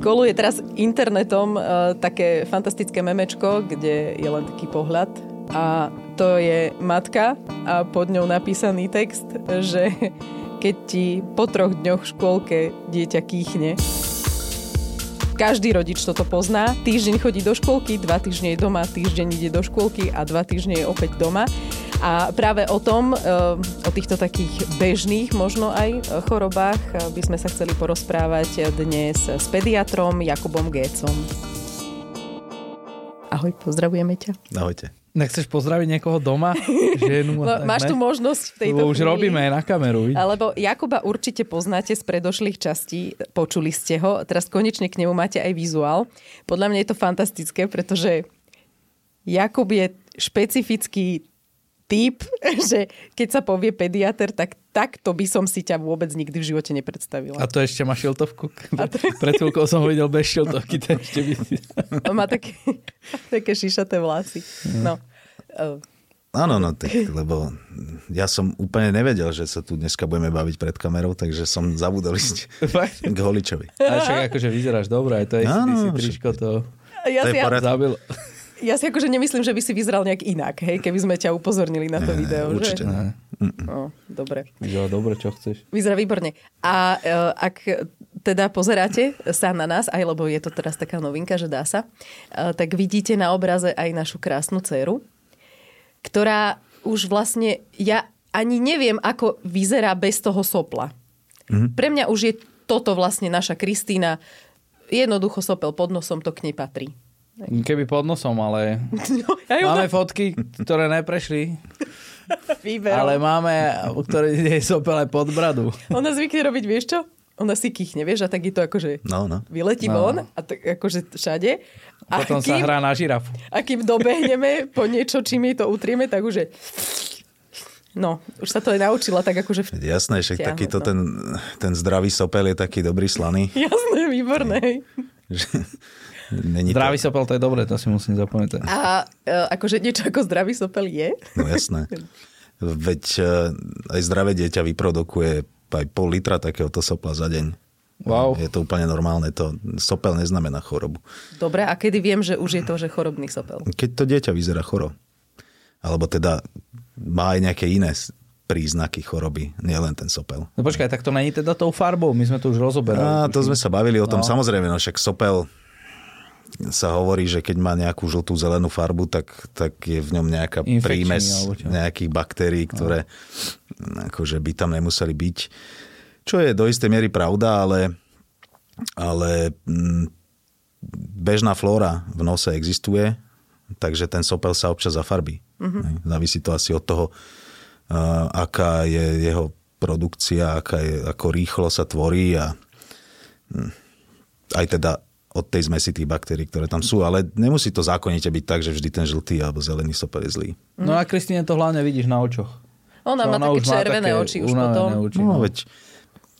Koluje teraz internetom uh, také fantastické memečko, kde je len taký pohľad a to je matka a pod ňou napísaný text, že keď ti po troch dňoch v škôlke dieťa kýchne, každý rodič toto pozná. Týždeň chodí do škôlky, dva týždne je doma, týždeň ide do škôlky a dva týždne je opäť doma. A práve o tom, eh, o týchto takých bežných možno aj chorobách eh, by sme sa chceli porozprávať dnes s pediatrom Jakubom Gécom. Ahoj, pozdravujeme ťa. Ahojte. Nechceš pozdraviť niekoho doma? Ženu, no, máš tu možnosť v tejto Už chvíli. robíme aj na kameru. Vidíš? Alebo Jakuba určite poznáte z predošlých častí, počuli ste ho, teraz konečne k nemu máte aj vizuál. Podľa mňa je to fantastické, pretože Jakub je špecifický typ, že keď sa povie pediater, tak takto by som si ťa vôbec nikdy v živote nepredstavila. A to ešte má šiltovku? A to... Pred chvíľkou som ho videl bez šiltovky. To ešte by si... má také, také šišaté vlasy. No. Áno, no tak, lebo ja som úplne nevedel, že sa tu dneska budeme baviť pred kamerou, takže som zabudol ísť k holičovi. A však akože vyzeráš dobre, aj to je no, si tričko to... Ja to je ja... zabil. Ja si akože nemyslím, že by si vyzeral nejak inak, hej, keby sme ťa upozornili na to ne, video. Určite že? ne. No, dobre. Vyzerá dobre, čo chceš. Vyzerá výborne. A uh, ak teda pozeráte sa na nás, aj lebo je to teraz taká novinka, že dá sa, uh, tak vidíte na obraze aj našu krásnu dceru, ktorá už vlastne, ja ani neviem, ako vyzerá bez toho sopla. Mm-hmm. Pre mňa už je toto vlastne naša Kristýna. Jednoducho sopel pod nosom, to k nej patrí. Keby pod nosom, ale no, ja máme to... fotky, ktoré neprešli. Výber. Ale máme, ktoré je sopel aj pod bradu. Ona zvykne robiť, vieš čo? Ona si kýchne, vieš, a tak je to akože no, no. vyletí no. von a tak akože všade. A potom kým, sa hrá na žirafu. A kým dobehneme po niečo, čím jej to utrieme, tak už je... No, už sa to aj naučila tak akože... Jasné, však takýto no. ten, ten zdravý sopel je taký dobrý slaný. Jasné, výborné. Není zdravý to... sopel, to je dobré, to si musím zapamätať. A e, akože niečo ako zdravý sopel je? No jasné. Veď e, aj zdravé dieťa vyprodukuje aj pol litra takéhoto sopla za deň. Wow. Je to úplne normálne. To sopel neznamená chorobu. Dobre, a kedy viem, že už je to, že chorobný sopel? Keď to dieťa vyzerá choro. Alebo teda má aj nejaké iné príznaky choroby, nielen ten sopel. No počkaj, tak to není teda tou farbou, my sme to už rozoberali. A to sme sa bavili o tom, no. samozrejme, no však sopel sa hovorí, že keď má nejakú žltú zelenú farbu, tak, tak je v ňom nejaká Infekčný, prímes nejakých baktérií, ktoré no. akože by tam nemuseli byť. Čo je do istej miery pravda, ale, ale bežná flóra v nose existuje, takže ten sopel sa občas zafarbí. Mm-hmm. Závisí to asi od toho, aká je jeho produkcia, aká je, ako rýchlo sa tvorí a aj teda od tej zmesi tých baktérií, ktoré tam sú, ale nemusí to zákonite byť tak, že vždy ten žltý alebo zelený sopel je zlý. No a Kristine to hlavne vidíš na očoch. Ona, má také červené oči už potom. Oči, no, no. Veď,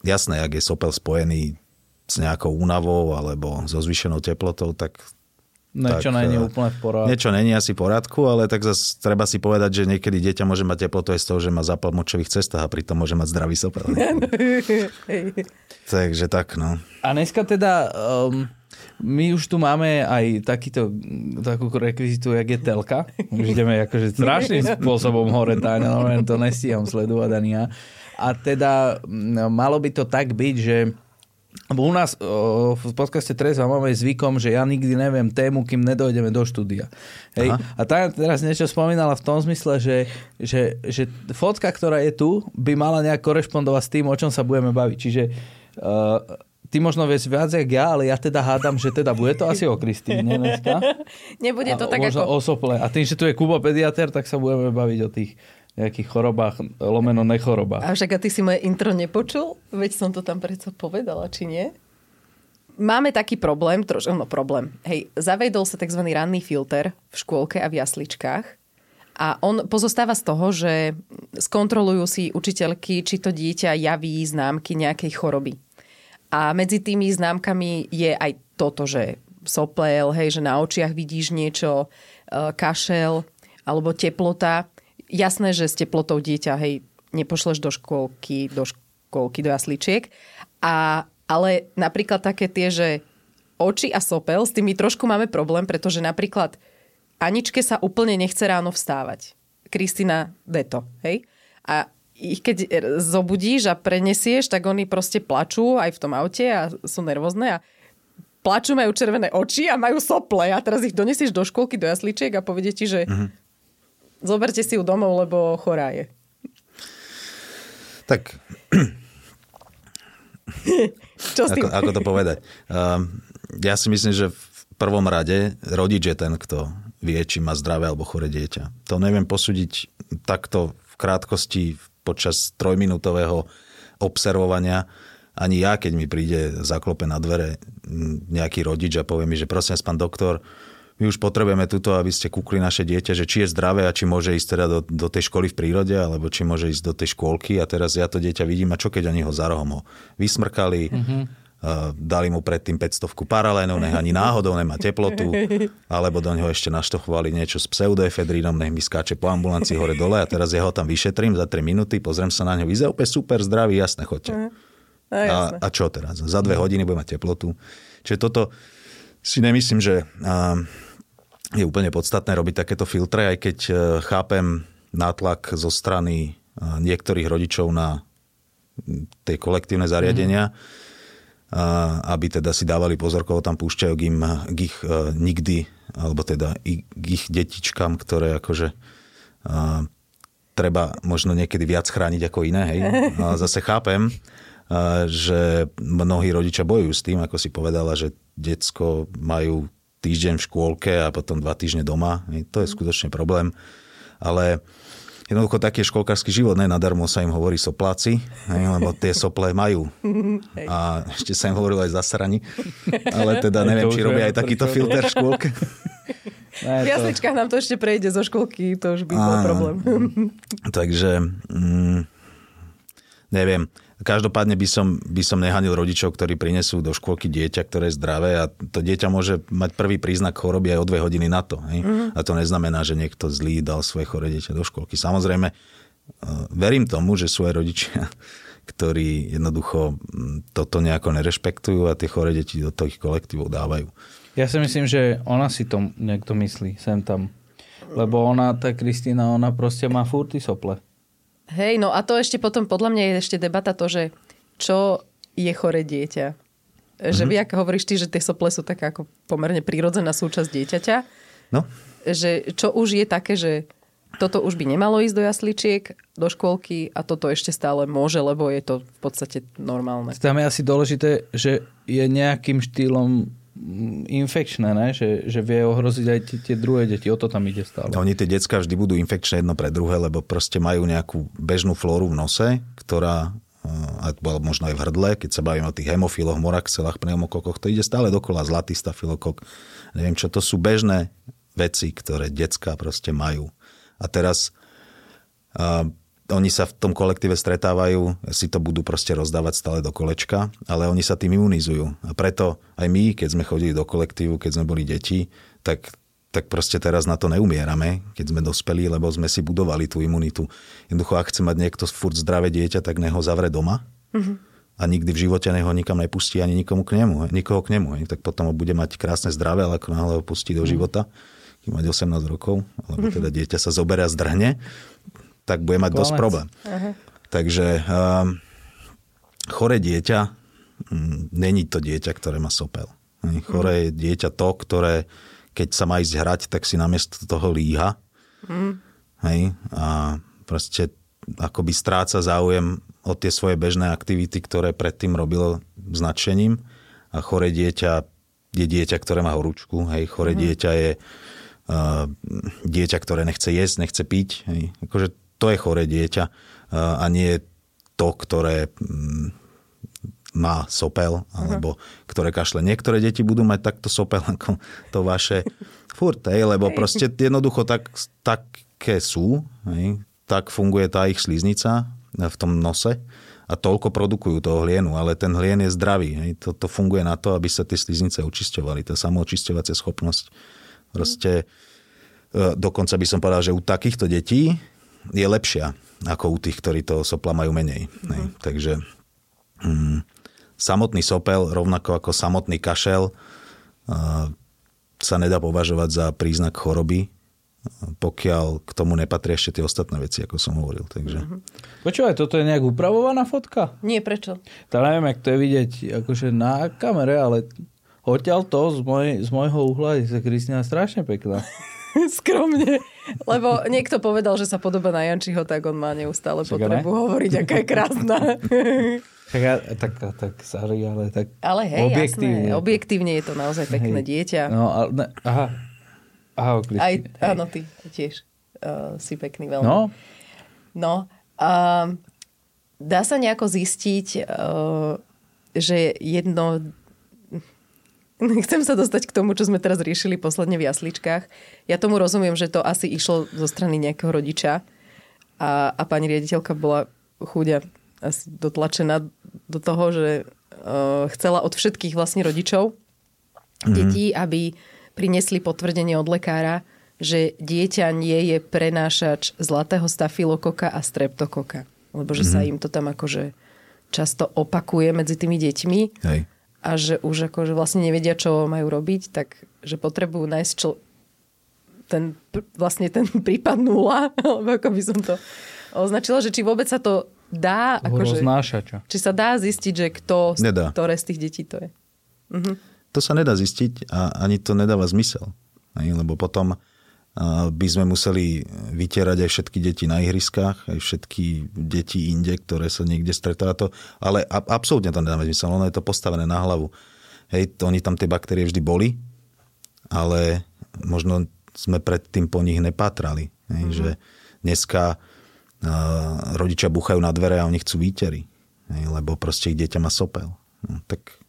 jasné, ak je sopel spojený s nejakou únavou alebo so zvýšenou teplotou, tak Niečo není eh, úplne v poriadku. Niečo není asi v poriadku, ale tak zase treba si povedať, že niekedy dieťa môže mať teplotu aj z toho, že má zápal močových cestách a pritom môže mať zdravý sopel. Takže tak, no. A dneska teda um, my už tu máme aj takýto, takú rekvizitu, jak je telka. Už ideme akože strašným spôsobom hore táňa, no to nestíham sledovať ani ja. A teda malo by to tak byť, že Lebo u nás o, v podcaste Trezva máme zvykom, že ja nikdy neviem tému, kým nedojdeme do štúdia. Hej? A tá teraz niečo spomínala v tom zmysle, že, že, že fotka, ktorá je tu, by mala nejak korešpondovať s tým, o čom sa budeme baviť. Čiže uh, ty možno vieš viac jak ja, ale ja teda hádam, že teda bude to asi o Kristíne dneska. Nebude to a tak možno ako... o sople. A tým, že tu je Kubo pediatér, tak sa budeme baviť o tých nejakých chorobách, lomeno nechorobách. A však a ty si moje intro nepočul? Veď som to tam predsa povedala, či nie? Máme taký problém, troš, no problém. Hej, zavedol sa tzv. ranný filter v škôlke a v jasličkách a on pozostáva z toho, že skontrolujú si učiteľky, či to dieťa javí známky nejakej choroby. A medzi tými známkami je aj toto, že soplel, hej, že na očiach vidíš niečo, e, kašel alebo teplota. Jasné, že s teplotou dieťa, hej, nepošleš do školky, do školky, do jasličiek. A, ale napríklad také tie, že oči a sopel, s tými trošku máme problém, pretože napríklad Aničke sa úplne nechce ráno vstávať. Kristina Deto, hej? A ich keď zobudíš a prenesieš, tak oni proste plačú aj v tom aute a sú nervózne a plačú, majú červené oči a majú sople a teraz ich donesieš do školky, do jasličiek a povede ti, že uh-huh. zoberte si ju domov, lebo chorá je. Tak... Čo? Ako, ako to povedať? Uh, ja si myslím, že v prvom rade rodič je ten, kto vie, či má zdravé alebo chore dieťa. To neviem posúdiť takto v krátkosti počas trojminútového observovania. Ani ja, keď mi príde zaklope na dvere nejaký rodič a povie mi, že prosím pán doktor, my už potrebujeme tuto, aby ste kúkli naše dieťa, že či je zdravé a či môže ísť teda do, do tej školy v prírode, alebo či môže ísť do tej škôlky a teraz ja to dieťa vidím a čo keď oni ho za rohom ho vysmrkali, mm-hmm. Uh, dali mu predtým 500 paralénu, nech ani náhodou nemá teplotu, alebo do neho ešte naštochovali niečo s pseudoefedrínom, nech mi skáče po ambulancii hore dole a teraz ja ho tam vyšetrím za 3 minúty, pozriem sa na ňo, vyzerá úplne super zdravý, jasne, chodte. Mm. No, a, a čo teraz? Za dve hodiny bude mať teplotu. Čiže toto si nemyslím, že je úplne podstatné robiť takéto filtre, aj keď e, chápem nátlak zo strany e, niektorých rodičov na tie kolektívne zariadenia, mm. Aby teda si dávali pozor, koho tam púšťajú k, im, k ich e, nikdy, alebo teda k ich detičkám, ktoré akože treba možno niekedy viac chrániť ako iné. Hej. A zase chápem, že mnohí rodičia bojujú s tým, ako si povedala, že decko majú týždeň v škôlke a potom dva týždne doma. To je skutočne problém. Ale jednoducho taký je školkársky život, ne nadarmo sa im hovorí sopláci, lebo tie sople majú. A ešte sa im hovorilo aj zasrani. Ale teda neviem, či robia aj takýto filter v škôlke. v jasličkách nám to ešte prejde zo školky, to už by bol problém. Takže mm, neviem. Každopádne by som, by som nehanil rodičov, ktorí prinesú do škôlky dieťa, ktoré je zdravé a to dieťa môže mať prvý príznak choroby aj o dve hodiny na to. Hej? Mm-hmm. A to neznamená, že niekto zlý dal svoje chore dieťa do škôlky. Samozrejme, e, verím tomu, že sú aj rodičia, ktorí jednoducho toto nejako nerešpektujú a tie chore deti do tých kolektívov dávajú. Ja si myslím, že ona si to niekto myslí, sem tam. Lebo ona, tá Kristýna, ona proste má furty sople. Hej, no a to ešte potom podľa mňa je ešte debata to, že čo je chore dieťa. Že mm-hmm. vy, ako hovoríš ty, že tie sople sú taká ako pomerne prírodzená súčasť dieťaťa. No. Že čo už je také, že toto už by nemalo ísť do jasličiek, do škôlky a toto ešte stále môže, lebo je to v podstate normálne. Tam je asi dôležité, že je nejakým štýlom infekčné, ne? Že, že vie ohroziť aj tie, tie druhé deti. O to tam ide stále. Oni tie decka vždy budú infekčné jedno pre druhé, lebo proste majú nejakú bežnú flóru v nose, ktorá eh, alebo možno aj v hrdle, keď sa bavíme o tých hemofiloch, moraxelách, pneumokokoch, to ide stále dokola, zlatý stafilokok. Neviem čo, to sú bežné veci, ktoré decka proste majú. A teraz uh, oni sa v tom kolektíve stretávajú, si to budú proste rozdávať stále do kolečka, ale oni sa tým imunizujú. A preto aj my, keď sme chodili do kolektívu, keď sme boli deti, tak, tak proste teraz na to neumierame, keď sme dospeli, lebo sme si budovali tú imunitu. Jednoducho, ak chce mať niekto furt zdravé dieťa, tak neho zavre doma. Mm-hmm. A nikdy v živote neho nikam nepustí ani nikomu k nemu, nikoho k nemu. Tak potom ho bude mať krásne zdravé, ale ako náhle ho pustí do mm. života, keď mať 18 rokov, alebo teda dieťa sa zoberia a zdrhne, tak bude mať Konec. dosť problém. Uh-huh. Takže um, chore dieťa m, není to dieťa, ktoré má sopel. Chore je dieťa to, ktoré keď sa má ísť hrať, tak si namiesto toho líha. Uh-huh. Hej? A proste akoby stráca záujem o tie svoje bežné aktivity, ktoré predtým robilo značením. A chore dieťa je dieťa, ktoré má horúčku. Hej? Chore uh-huh. dieťa je uh, dieťa, ktoré nechce jesť, nechce piť. Hej? Akože to je chore dieťa a nie to, ktoré mm, má sopel, alebo uh-huh. ktoré kašle. Niektoré deti budú mať takto sopel ako to vaše furt, hej, lebo proste jednoducho tak, také sú, hej, tak funguje tá ich sliznica v tom nose a toľko produkujú toho hlienu, ale ten hlien je zdravý. Hej. To, to funguje na to, aby sa tie sliznice očisťovali. Tá samoočisťovacia schopnosť. Proste, e, dokonca by som povedal, že u takýchto detí je lepšia ako u tých, ktorí to sopla majú menej. Uh-huh. Takže mm, samotný sopel, rovnako ako samotný kašel, sa nedá považovať za príznak choroby, pokiaľ k tomu nepatria ešte tie ostatné veci, ako som hovoril. Takže... Mm-hmm. Počúvaj, toto je nejak upravovaná fotka? Nie, prečo? To neviem, jak to je vidieť akože na kamere, ale odtiaľ to z, moj, z môjho uhla je Kristina strašne pekná. Skromne. Lebo niekto povedal, že sa podoba na Jančiho, tak on má neustále Však potrebu ne? hovoriť, aká je krásna. tak, tak, tak, sorry, ale tak ale hej, objektívne. Jasné, objektívne je to naozaj pekné hej. dieťa. No, ale, ne, aha, Ahoj, Aj, áno, ty tiež uh, si pekný veľmi. No? No. Uh, dá sa nejako zistiť, uh, že jedno... Chcem sa dostať k tomu, čo sme teraz riešili posledne v jasličkách. Ja tomu rozumiem, že to asi išlo zo strany nejakého rodiča a, a pani riaditeľka bola chudia asi dotlačená do toho, že uh, chcela od všetkých vlastne rodičov mm-hmm. detí, aby priniesli potvrdenie od lekára, že dieťa nie je prenášač zlatého stafilokoka a streptokoka. Lebo že mm-hmm. sa mhm. im to tam akože často opakuje medzi tými deťmi. Hej. A že už akože vlastne nevedia, čo majú robiť, tak že potrebujú nájsť čo, ten, vlastne ten prípad nula, alebo ako by som to označila, že či vôbec sa to dá, akože, či sa dá zistiť, že kto, Nedá. ktoré z tých detí to je. Mhm to sa nedá zistiť a ani to nedáva zmysel. Lebo potom by sme museli vytierať aj všetky deti na ihriskách, aj všetky deti inde, ktoré sa niekde stretávajú. Ale absolútne to nedáva zmysel, ono je to postavené na hlavu. Hej, to, oni tam tie baktérie vždy boli, ale možno sme predtým po nich nepátrali. Hej, mm-hmm. Že dneska uh, rodičia buchajú na dvere a oni chcú výtery, hej, lebo proste ich dieťa má sopel. No, tak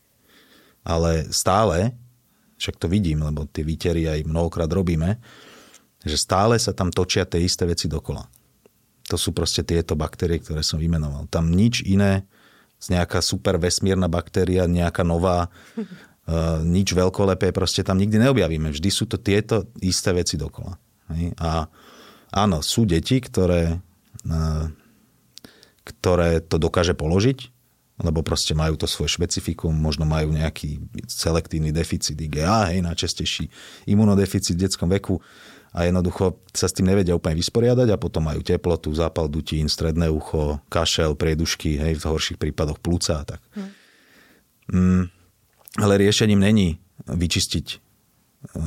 ale stále, však to vidím, lebo tie výtery aj mnohokrát robíme, že stále sa tam točia tie isté veci dokola. To sú proste tieto baktérie, ktoré som vymenoval. Tam nič iné, nejaká super vesmírna baktéria, nejaká nová, uh, nič veľkolepé, proste tam nikdy neobjavíme. Vždy sú to tieto isté veci dokola. A áno, sú deti, ktoré, uh, ktoré to dokáže položiť, lebo proste majú to svoje špecifikum, možno majú nejaký selektívny deficit IgA, hej, najčastejší imunodeficit v detskom veku a jednoducho sa s tým nevedia úplne vysporiadať a potom majú teplotu, zápal dutín, stredné ucho, kašel, priedušky, hej, v horších prípadoch plúca a tak. Hm. Mm, ale riešením není vyčistiť e,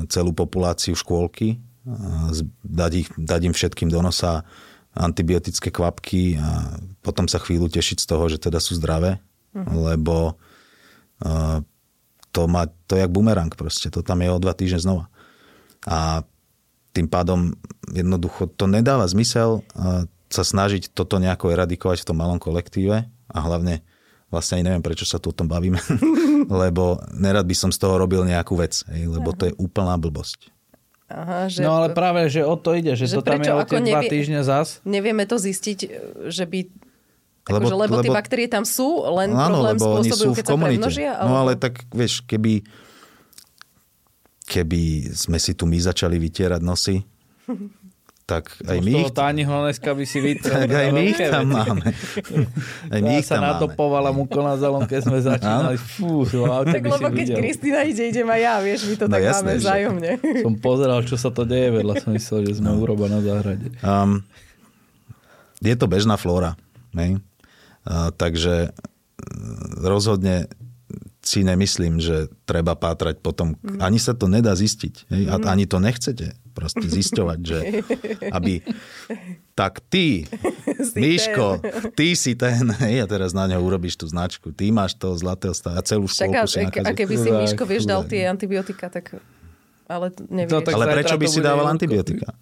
celú populáciu škôlky, dať, ich, dať im všetkým do nosa antibiotické kvapky a potom sa chvíľu tešiť z toho, že teda sú zdravé, uh-huh. lebo uh, to má, to je jak bumerang proste, to tam je o dva týždne znova. A tým pádom jednoducho to nedáva zmysel uh, sa snažiť toto nejako eradikovať v tom malom kolektíve a hlavne vlastne ani neviem, prečo sa tu o tom bavíme, lebo nerad by som z toho robil nejakú vec, hej, lebo to je úplná blbosť. Aha, že... No ale práve, že o to ide, že, že to tam je o tie nevie, dva týždne zas. Nevieme to zistiť, že by... Lebo, akože, lebo, lebo tie baktérie tam sú, len áno, problém lebo spôsobujú, keď sa premnožia? Alebo... No ale tak, vieš, keby keby sme si tu my začali vytierať nosy, tak aj my... Z toho Honeska by si vytrel. Tak aj my ich tam máme. Aj my ich tam sa natopovala muko na zalom, keď sme začínali. Fú, tak lebo keď Kristina ide, idem aj ja, vieš, my to no, tak jasné, máme vzájomne. Som pozeral, čo sa to deje, vedľa som myslel, že sme no. uroba na záhrade. Um, je to bežná flóra. Ne? Uh, takže rozhodne si nemyslím, že treba pátrať potom. Mm. Ani sa to nedá zistiť. Hej? A mhm. ani to nechcete proste zisťovať, že aby tak ty, si Miško, ten. ty si ten, hej, a teraz na ňo urobíš tú značku, ty máš to zlatého stavu a celú školku si nakazí. A keby si Miško, vieš, dal tie antibiotika, tak ale nevieš. To, ale prečo by si dával antibiotika?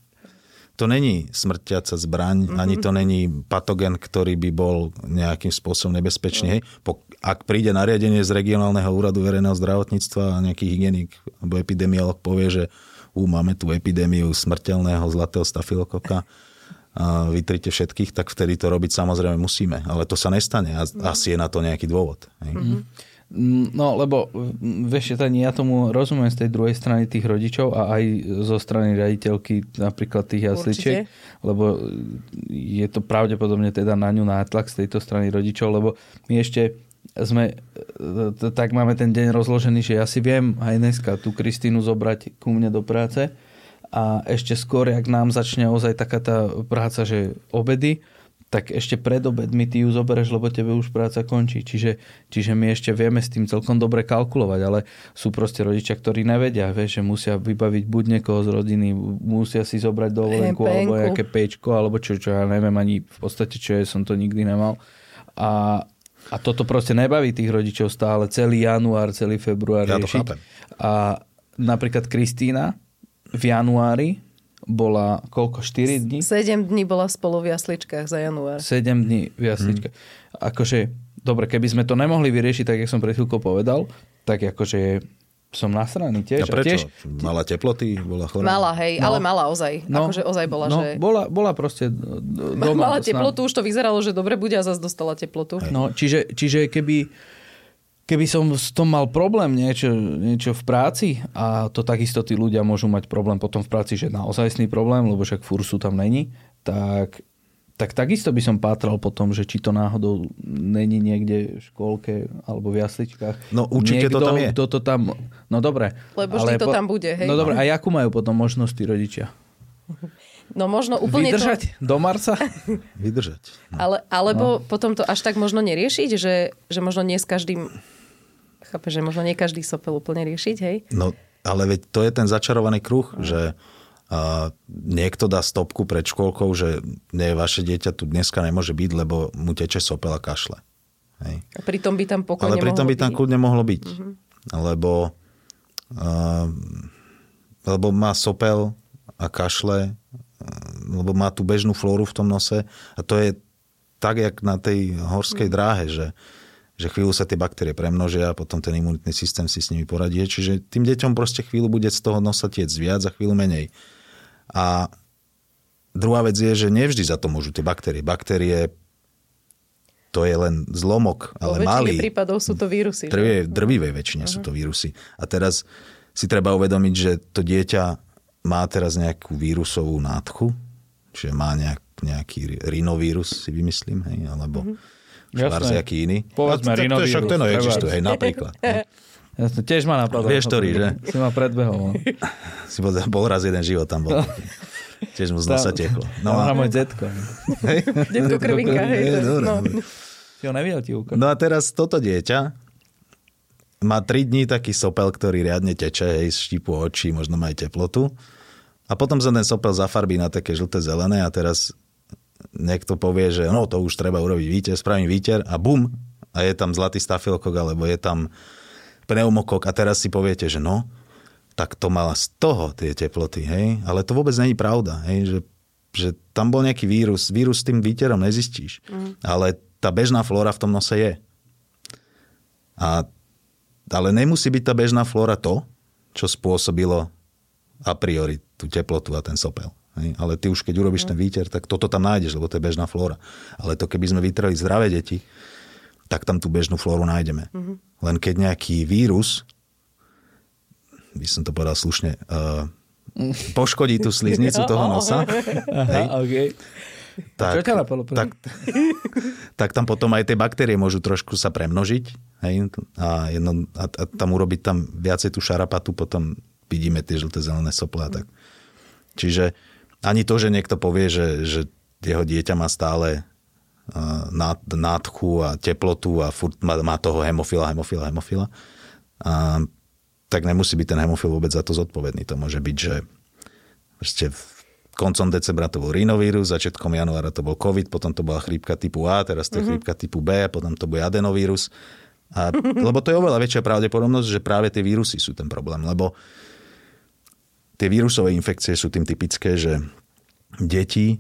To není smrťaca zbraň, mm-hmm. ani to není patogen, ktorý by bol nejakým spôsobom nebezpečný. Hej. Po, ak príde nariadenie z regionálneho úradu verejného zdravotníctva a nejaký hygienik alebo epidemiolog povie, že ú, máme tu epidémiu smrteľného zlatého stafilokoka, a vytrite všetkých, tak vtedy to robiť samozrejme musíme. Ale to sa nestane a mm. asi je na to nejaký dôvod. Hej. Mm-hmm. No, lebo vieš, ani ja tomu rozumiem z tej druhej strany tých rodičov a aj zo strany riaditeľky napríklad tých jasličiek, lebo je to pravdepodobne teda na ňu nátlak z tejto strany rodičov, lebo my ešte sme, e, tak máme ten deň rozložený, že ja si viem aj dneska tú Kristínu zobrať ku mne do práce a ešte skôr, ak nám začne ozaj taká tá práca, že obedy, tak ešte pred obedmi ty ju zoberieš, lebo tebe už práca končí. Čiže, čiže my ešte vieme s tým celkom dobre kalkulovať, ale sú proste rodičia, ktorí nevedia, vieš, že musia vybaviť buď niekoho z rodiny, musia si zobrať dovolenku alebo nejaké pečko, alebo čo, čo ja neviem ani v podstate, čo je, som to nikdy nemal. A, a toto proste nebaví tých rodičov stále celý január, celý február ja riešiť. A napríklad Kristýna v januári bola koľko? 4 dní? 7 dní bola spolu v jasličkách za január. 7 dní v jasličkách. Hmm. Akože, dobre, keby sme to nemohli vyriešiť, tak jak som pred chvíľkou povedal, tak akože som nasraný tiež. A prečo? Tiež... Mala teploty? Bola chorá? Mala, hej, no. ale mala ozaj. No, akože ozaj bola, no, že... Bola, bola proste doma. Mala teplotu, už to vyzeralo, že dobre bude a zase dostala teplotu. Hej. No, čiže, čiže keby keby som s tom mal problém niečo, niečo v práci a to takisto tí ľudia môžu mať problém potom v práci, že naozajstný problém, lebo však fur sú tam není, tak, tak takisto by som pátral potom, že či to náhodou není niekde v škôlke alebo v jasličkách. No určite Niekto, to tam je. Kto to tam, no dobre. Lebo vždy to po, tam bude, hej. No dobre, a jakú majú potom možnosť tí rodičia? No možno úplne Vydržať to... do marca? Vydržať. No. Ale, alebo no. potom to až tak možno neriešiť, že, že možno nie s každým Chápe, že možno nie každý sopel úplne riešiť, hej? No, ale veď to je ten začarovaný kruh, mm. že uh, niekto dá stopku pred škôlkou, že nie, vaše dieťa tu dneska nemôže byť, lebo mu teče sopel a kašle. Hej. A pritom by tam pokojne Ale pritom by tam byť. kľudne mohlo byť. Mm-hmm. Lebo, uh, lebo má sopel a kašle, lebo má tú bežnú flóru v tom nose a to je tak, jak na tej horskej mm. dráhe, že že chvíľu sa tie baktérie premnožia a potom ten imunitný systém si s nimi poradí. Čiže tým deťom proste chvíľu bude z toho nosa tiec viac a chvíľu menej. A druhá vec je, že nevždy za to môžu tie baktérie. Baktérie to je len zlomok, ale Vo malý. prípadov sú to vírusy. V drvivej väčšine uh-huh. sú to vírusy. A teraz si treba uvedomiť, že to dieťa má teraz nejakú vírusovú nádchu, čiže má nejak, nejaký rinovírus, si vymyslím, hej, alebo uh-huh švarziaký iný. Povedzme to, to, však to neexistuje, hej, napríklad. Jasne, tiež ma napadlo. Vieš, ktorý, že? Si ma predbehol. No. Si bol, bol raz jeden život tam bol. No. Tiež mu z nosa teklo. No, a... môj detko. detko krvinka, hej. No. Si ho nevidel ti No a teraz toto dieťa má 3 dní taký sopel, ktorý riadne teče, hej, z štípu očí, možno má aj teplotu. A potom sa ten sopel zafarbí na také žlté zelené a teraz niekto povie, že no to už treba urobiť výter, spravím výter a bum, a je tam zlatý stafilokok, alebo je tam pneumokok a teraz si poviete, že no, tak to mala z toho tie teploty, hej? Ale to vôbec není pravda, hej? Že, že tam bol nejaký vírus. Vírus s tým výterom nezistíš. Mm. Ale tá bežná flóra v tom nose je. A, ale nemusí byť tá bežná flóra to, čo spôsobilo a priori tú teplotu a ten sopel. Hej? Ale ty už keď urobíš ten výter, tak toto tam nájdeš, lebo to je bežná flóra. Ale to keby sme vytreli zdravé deti, tak tam tú bežnú flóru nájdeme. Mm-hmm. Len keď nejaký vírus, by som to povedal slušne, uh, poškodí tú sliznicu toho nosa, hej, okay. tak, tak, tak tam potom aj tie baktérie môžu trošku sa premnožiť hej, a, jedno, a, a tam urobiť tam viacej tú šarapatu, potom vidíme tie žlté zelené sople a tak. Čiže ani to, že niekto povie, že, že jeho dieťa má stále nádchu a teplotu a furt má, má toho hemofila, hemofila, hemofila. A, tak nemusí byť ten hemofil vôbec za to zodpovedný. To môže byť, že v koncom decembra to bol rinovírus, začiatkom januára to bol COVID, potom to bola chrípka typu A, teraz to je mm-hmm. chrípka typu B, potom to bude adenovírus. A, lebo to je oveľa väčšia pravdepodobnosť, že práve tie vírusy sú ten problém, lebo tie vírusové infekcie sú tým typické, že deti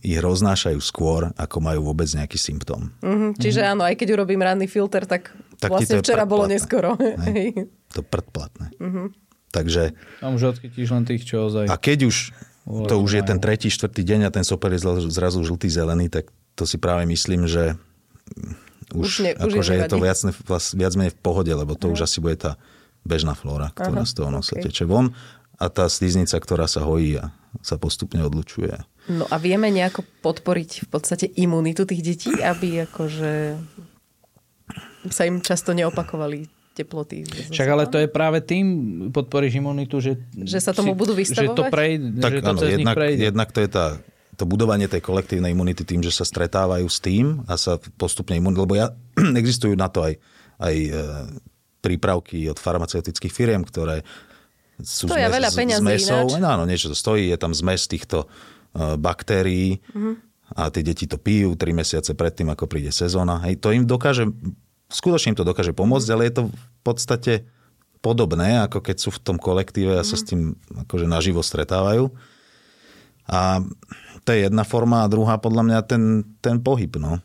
ich roznášajú skôr, ako majú vôbec nejaký symptóm. Mm-hmm. Čiže mm-hmm. áno, aj keď urobím ranný filter, tak, tak vlastne včera bolo neskoro. Hej. To predplatné. Mm-hmm. Takže... Tam už odchytíš len tých, čo ozaj... A keď už to už je ten tretí, štvrtý deň a ten soper je zrazu žltý, zelený, tak to si práve myslím, že už, už, ne, už akože je, to viac, viac menej v pohode, lebo to no. už asi bude tá bežná flóra, ktorá Aha, z toho okay. teče von a tá sliznica, ktorá sa hojí a sa postupne odlučuje. No a vieme nejako podporiť v podstate imunitu tých detí, aby akože sa im často neopakovali teploty. Však ale to je práve tým, podporíš imunitu, že... Že sa tomu budú vystavovať? Že to, prejde, tak, že to áno, cez jednak, nich prejde. jednak to je tá, to budovanie tej kolektívnej imunity tým, že sa stretávajú s tým a sa postupne imun... Lebo ja, existujú na to aj, aj e, prípravky od farmaceutických firiem, ktoré sú to zmes, veľa z mesou. Áno, niečo to stojí, je tam zmes týchto uh, baktérií mm-hmm. a tie deti to pijú 3 mesiace predtým, ako príde sezóna. Hej, to im dokáže, skutočne im to dokáže pomôcť, ale je to v podstate podobné, ako keď sú v tom kolektíve a sa s tým akože naživo stretávajú. A to je jedna forma a druhá podľa mňa ten, ten pohyb. No.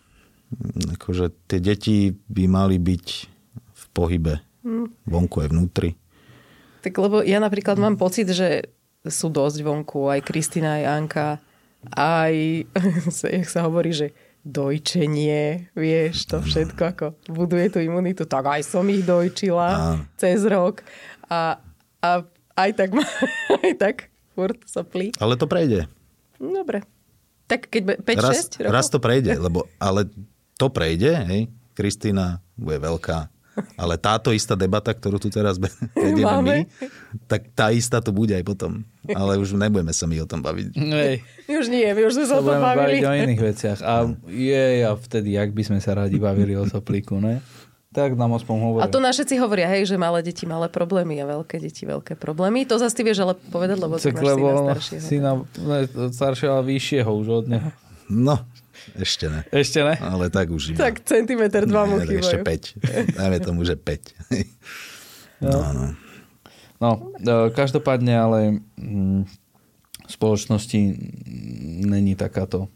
Akože tie deti by mali byť v pohybe mm. vonku aj vnútri. Tak lebo ja napríklad mám pocit, že sú dosť vonku, aj Kristina, aj Anka, aj, jak sa hovorí, že dojčenie, vieš, to všetko ako buduje tú imunitu. Tak aj som ich dojčila a. cez rok a, a aj tak aj tak furt soplí. Ale to prejde. Dobre. Tak keď 5-6 raz, rokov? Raz to prejde, lebo ale to prejde, hej. Kristína bude veľká, ale táto istá debata, ktorú tu teraz vedieme my, tak tá istá to bude aj potom. Ale už nebudeme sa my o tom baviť. Nej. Už nie, my už sme sa o tom bavili. baviť o iných veciach. A je, a vtedy, jak by sme sa radi bavili o soplíku, ne? Tak nám aspoň hovoria. A to na všetci hovoria, hej, že malé deti, malé problémy a veľké deti, veľké problémy. To zase ty vieš ale povedať, lebo ty máš syna staršieho. Syna, ne, staršieho, ale vyššieho už od neho. No, ešte ne. Ešte ne? Ale tak už iba. Tak centimetr dva mu chýbajú. Ešte 5. Dajme tomu, že 5. No, no. No, e, každopádne, ale mm, v spoločnosti není takáto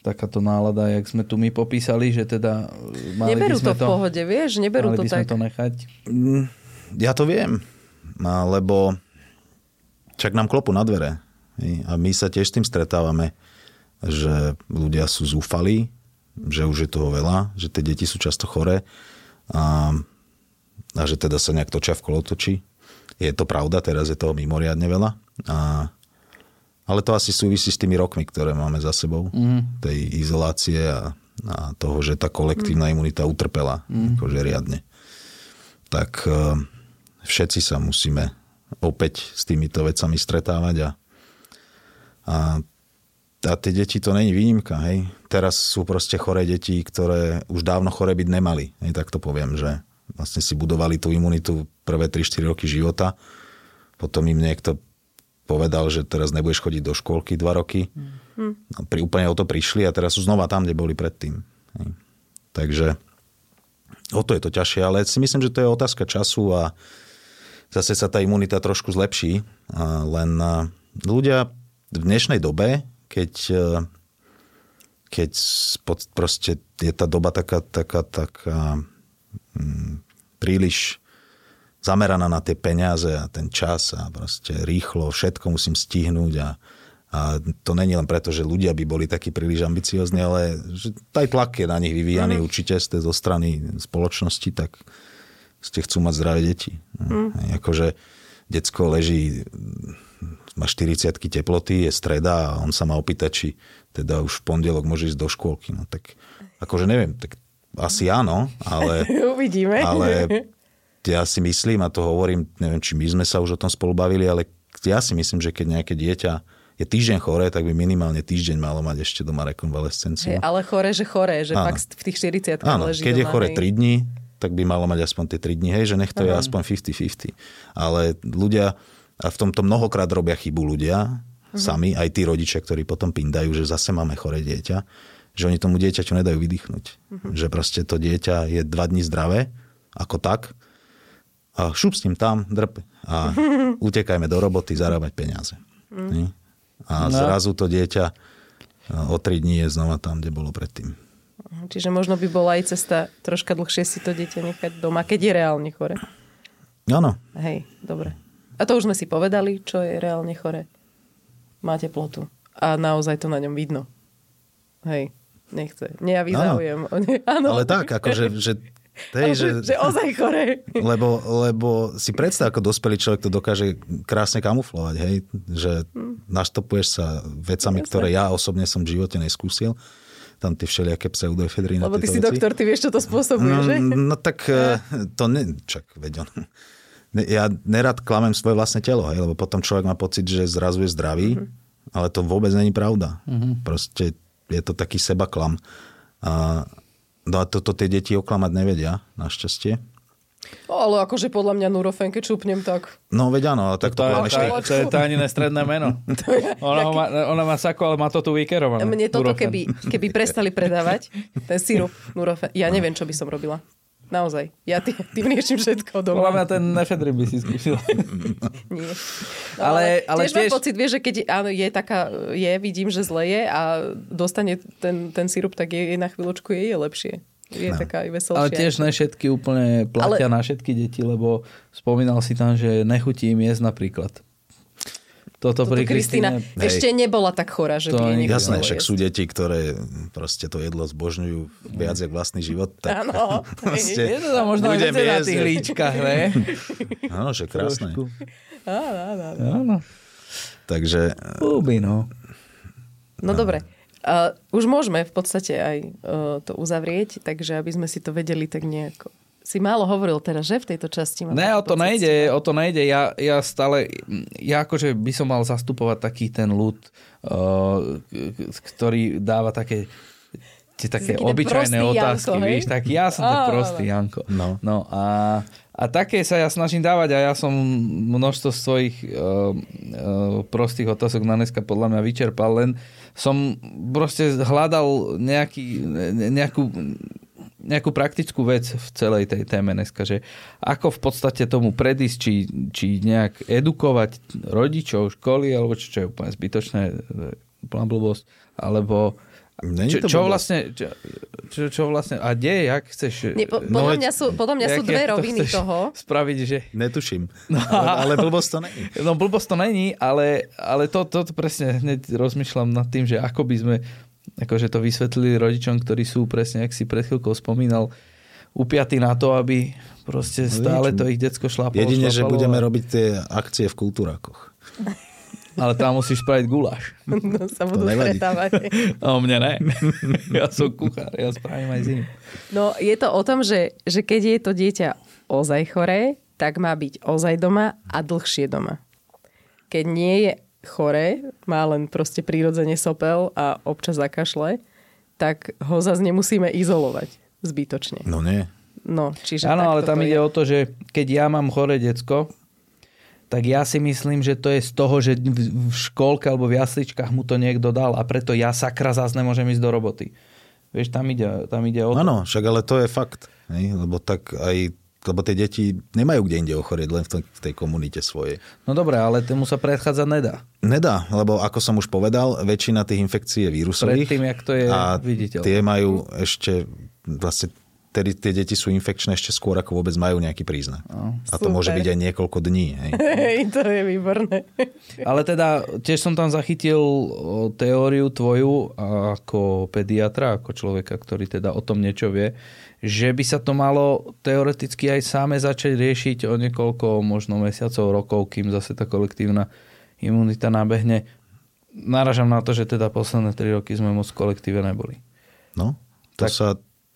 takáto nálada, jak sme tu my popísali, že teda mali Neberú by sme to v pohode, vieš? Neberú mali to by tak. sme to nechať? Mm, ja to viem, lebo čak nám klopu na dvere. A my sa tiež s tým stretávame že ľudia sú zúfalí, že už je toho veľa, že tie deti sú často choré a, a že teda sa nejak točia v kolotoči. Je to pravda, teraz je toho mimoriadne veľa. A, ale to asi súvisí s tými rokmi, ktoré máme za sebou. Mm. Tej izolácie a, a toho, že tá kolektívna mm. imunita utrpela mm. akože riadne. Tak e, všetci sa musíme opäť s týmito vecami stretávať a, a a tie deti to není výnimka, hej. Teraz sú proste choré deti, ktoré už dávno chore byť nemali. Hej, tak to poviem, že vlastne si budovali tú imunitu prvé 3-4 roky života. Potom im niekto povedal, že teraz nebudeš chodiť do škôlky 2 roky. Mm. A pri, úplne o to prišli a teraz sú znova tam, kde boli predtým. Hej. Takže o to je to ťažšie, ale si myslím, že to je otázka času a zase sa tá imunita trošku zlepší. Len ľudia v dnešnej dobe keď, e, keď proste je tá doba taká, taká, taká mm, príliš zameraná na tie peniaze a ten čas a proste rýchlo všetko musím stihnúť a, a to není len preto, že ľudia by boli takí príliš ambiciozni, ale že aj tlak je na nich vyvíjaný mm. určite z zo strany spoločnosti, tak ste chcú mať zdravé deti. Mm. Akože decko leží má 40 teploty, je streda a on sa má opýtať, či teda už v pondelok môže ísť do škôlky. No tak akože neviem, tak asi áno, ale... Uvidíme. Ale ja si myslím, a to hovorím, neviem, či my sme sa už o tom spolu bavili, ale ja si myslím, že keď nejaké dieťa je týždeň choré, tak by minimálne týždeň malo mať ešte doma rekonvalescenciu. Hey, ale chore, že chore, že áno. fakt v tých 40 Áno, leží keď doma, je chore hej. 3 dní, tak by malo mať aspoň tie 3 dní, hej, že nech to Aha. je aspoň 50-50. Ale ľudia, a v tomto mnohokrát robia chybu ľudia, uh-huh. sami, aj tí rodičia, ktorí potom pindajú, že zase máme chore dieťa, že oni tomu dieťaťu nedajú vydýchnuť. Uh-huh. Že proste to dieťa je dva dní zdravé, ako tak, a šup s ním tam, drp a utekajme do roboty zarábať peniaze. Uh-huh. A no. zrazu to dieťa o tri dní je znova tam, kde bolo predtým. Čiže možno by bola aj cesta troška dlhšie si to dieťa nechať doma, keď je reálne chore. Áno. Hej, dobre. A to už sme si povedali, čo je reálne chore. Má teplotu. A naozaj to na ňom vidno. Hej, nechce. Nie, ja vyzáujem. Áno. Ale tak, akože, že Tej, že, že ozaj chore. Lebo, lebo si predstav, ako dospelý človek to dokáže krásne kamuflovať, hej? Že hm. naštopuješ sa vecami, Jasne. ktoré ja osobne som v živote neskúsil. tam tie všelijaké pseudoefedríny. Lebo ty si veci. doktor, ty vieš, čo to spôsobuje, no, že? No tak ja. to ne, čak, veď on, ja nerad klamem svoje vlastné telo, hej, lebo potom človek má pocit, že zrazu je zdravý, uh-huh. ale to vôbec není pravda. Uh-huh. Proste je to taký sebaklam. A, no a toto tie deti oklamať nevedia, našťastie. Ale akože podľa mňa Nurofen, keď šupnem, tak... No veď áno, tak to, to, to, to je tajné stredné meno. ona, má, ona má sako, ale má to tu vykerované. Mne toto, keby, keby prestali predávať, ten sirup Nurofen, ja neviem, čo by som robila. Naozaj. Ja tým, tým riešim všetko doma. Podľa mňa ten nefedrin by si skúsil. Nie. No, ale, ale tiež, tiež mám pocit, vieš, že keď áno, je taká, je, vidím, že zle je a dostane ten, ten sirup, tak je, je na chvíľočku je, je lepšie je no. taká aj veselšia. Ale tiež ne všetky úplne platia Ale... na všetky deti, lebo spomínal si tam, že nechutí im jesť napríklad. Toto, Toto pri Kristýna ešte nebola tak chorá, že to by Jasné, však sú deti, ktoré proste to jedlo zbožňujú viac jak vlastný život. Tak Áno. je to tam možno aj na tých líčkach, ne? Áno, že krásne. Áno, áno, áno. Takže... Uby, no. No dobre. Uh, už môžeme v podstate aj uh, to uzavrieť, takže aby sme si to vedeli tak nejako si málo hovoril teraz, že v tejto časti? Ne, o to pocit, nejde, o to nejde. Ja, ja stále, ja akože by som mal zastupovať taký ten ľud, uh, ktorý dáva také tie také obyčajné otázky, Janko, víš, tak ja som tak prostý Janko. No. no a, a také sa ja snažím dávať a ja som množstvo svojich uh, uh, prostých otázok na dneska podľa mňa vyčerpal, len som proste hľadal nejaký, nejakú, nejakú praktickú vec v celej tej téme dneska, že ako v podstate tomu predísť, či, či nejak edukovať rodičov, školy, alebo čo, čo je úplne zbytočné, úplná blbosť, alebo čo, čo vlastne, čo, čo, čo vlastne, a kde, jak chceš... Nie, po, podľa, no, mňa sú, podľa mňa sú dve roviny to toho. Spraviť, že... Netuším, no, ale, ale blbosť to není. No blbosť to není, ale, ale to, to, to presne hneď rozmýšľam nad tým, že ako by sme akože to vysvetlili rodičom, ktorí sú presne, ak si pred chvíľkou spomínal, upiatí na to, aby proste no, stále to ich decko šlápalo. Jedine, šlápalo, že budeme a... robiť tie akcie v kultúrakoch. Ale tam musíš spraviť guláš. No sa budú stretávať. No mne ne. Ja som kuchár, ja spravím aj zim. No je to o tom, že, že keď je to dieťa ozaj choré, tak má byť ozaj doma a dlhšie doma. Keď nie je choré, má len proste prírodzene sopel a občas zakašle, tak ho zase nemusíme izolovať zbytočne. No nie. No, čiže Áno, ale tam ide je. o to, že keď ja mám choré decko, tak ja si myslím, že to je z toho, že v školke alebo v jasličkách mu to niekto dal a preto ja sakra zás nemôžem ísť do roboty. Vieš, tam ide, tam ide o to. Áno, však ale to je fakt. Ne? Lebo tak aj lebo tie deti nemajú kde inde ochorieť, len v, tej komunite svojej. No dobré, ale tomu sa predchádzať nedá. Nedá, lebo ako som už povedal, väčšina tých infekcií je vírusových. Predtým, jak to je a viditeľ. tie majú ešte vlastne tedy tie deti sú infekčné ešte skôr, ako vôbec majú nejaký príznak. No, a to môže byť aj niekoľko dní. Hej. Hej, to je výborné. Ale teda tiež som tam zachytil teóriu tvoju ako pediatra, ako človeka, ktorý teda o tom niečo vie, že by sa to malo teoreticky aj sáme začať riešiť o niekoľko možno mesiacov, rokov, kým zase tá kolektívna imunita nabehne. Naražam na to, že teda posledné tri roky sme moc kolektíve neboli. No, to tak, sa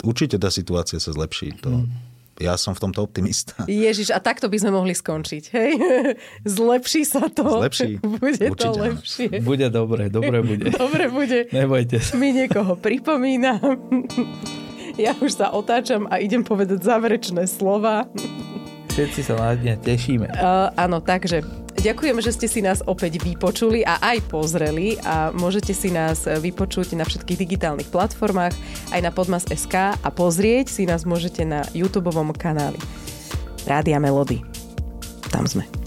určite tá situácia sa zlepší. To, mm. Ja som v tomto optimista. Ježiš, a takto by sme mohli skončiť, hej? Zlepší sa to. Zlepší. Bude určite. to lepšie. Bude dobre, dobre bude. dobre bude. Nebojte sa. Mi niekoho pripomínam. Ja už sa otáčam a idem povedať záverečné slova. Všetci sa na dne tešíme. Uh, áno, takže Ďakujeme, že ste si nás opäť vypočuli a aj pozreli a môžete si nás vypočuť na všetkých digitálnych platformách, aj na podmas.sk a pozrieť si nás môžete na YouTube kanáli Rádia Melody. Tam sme.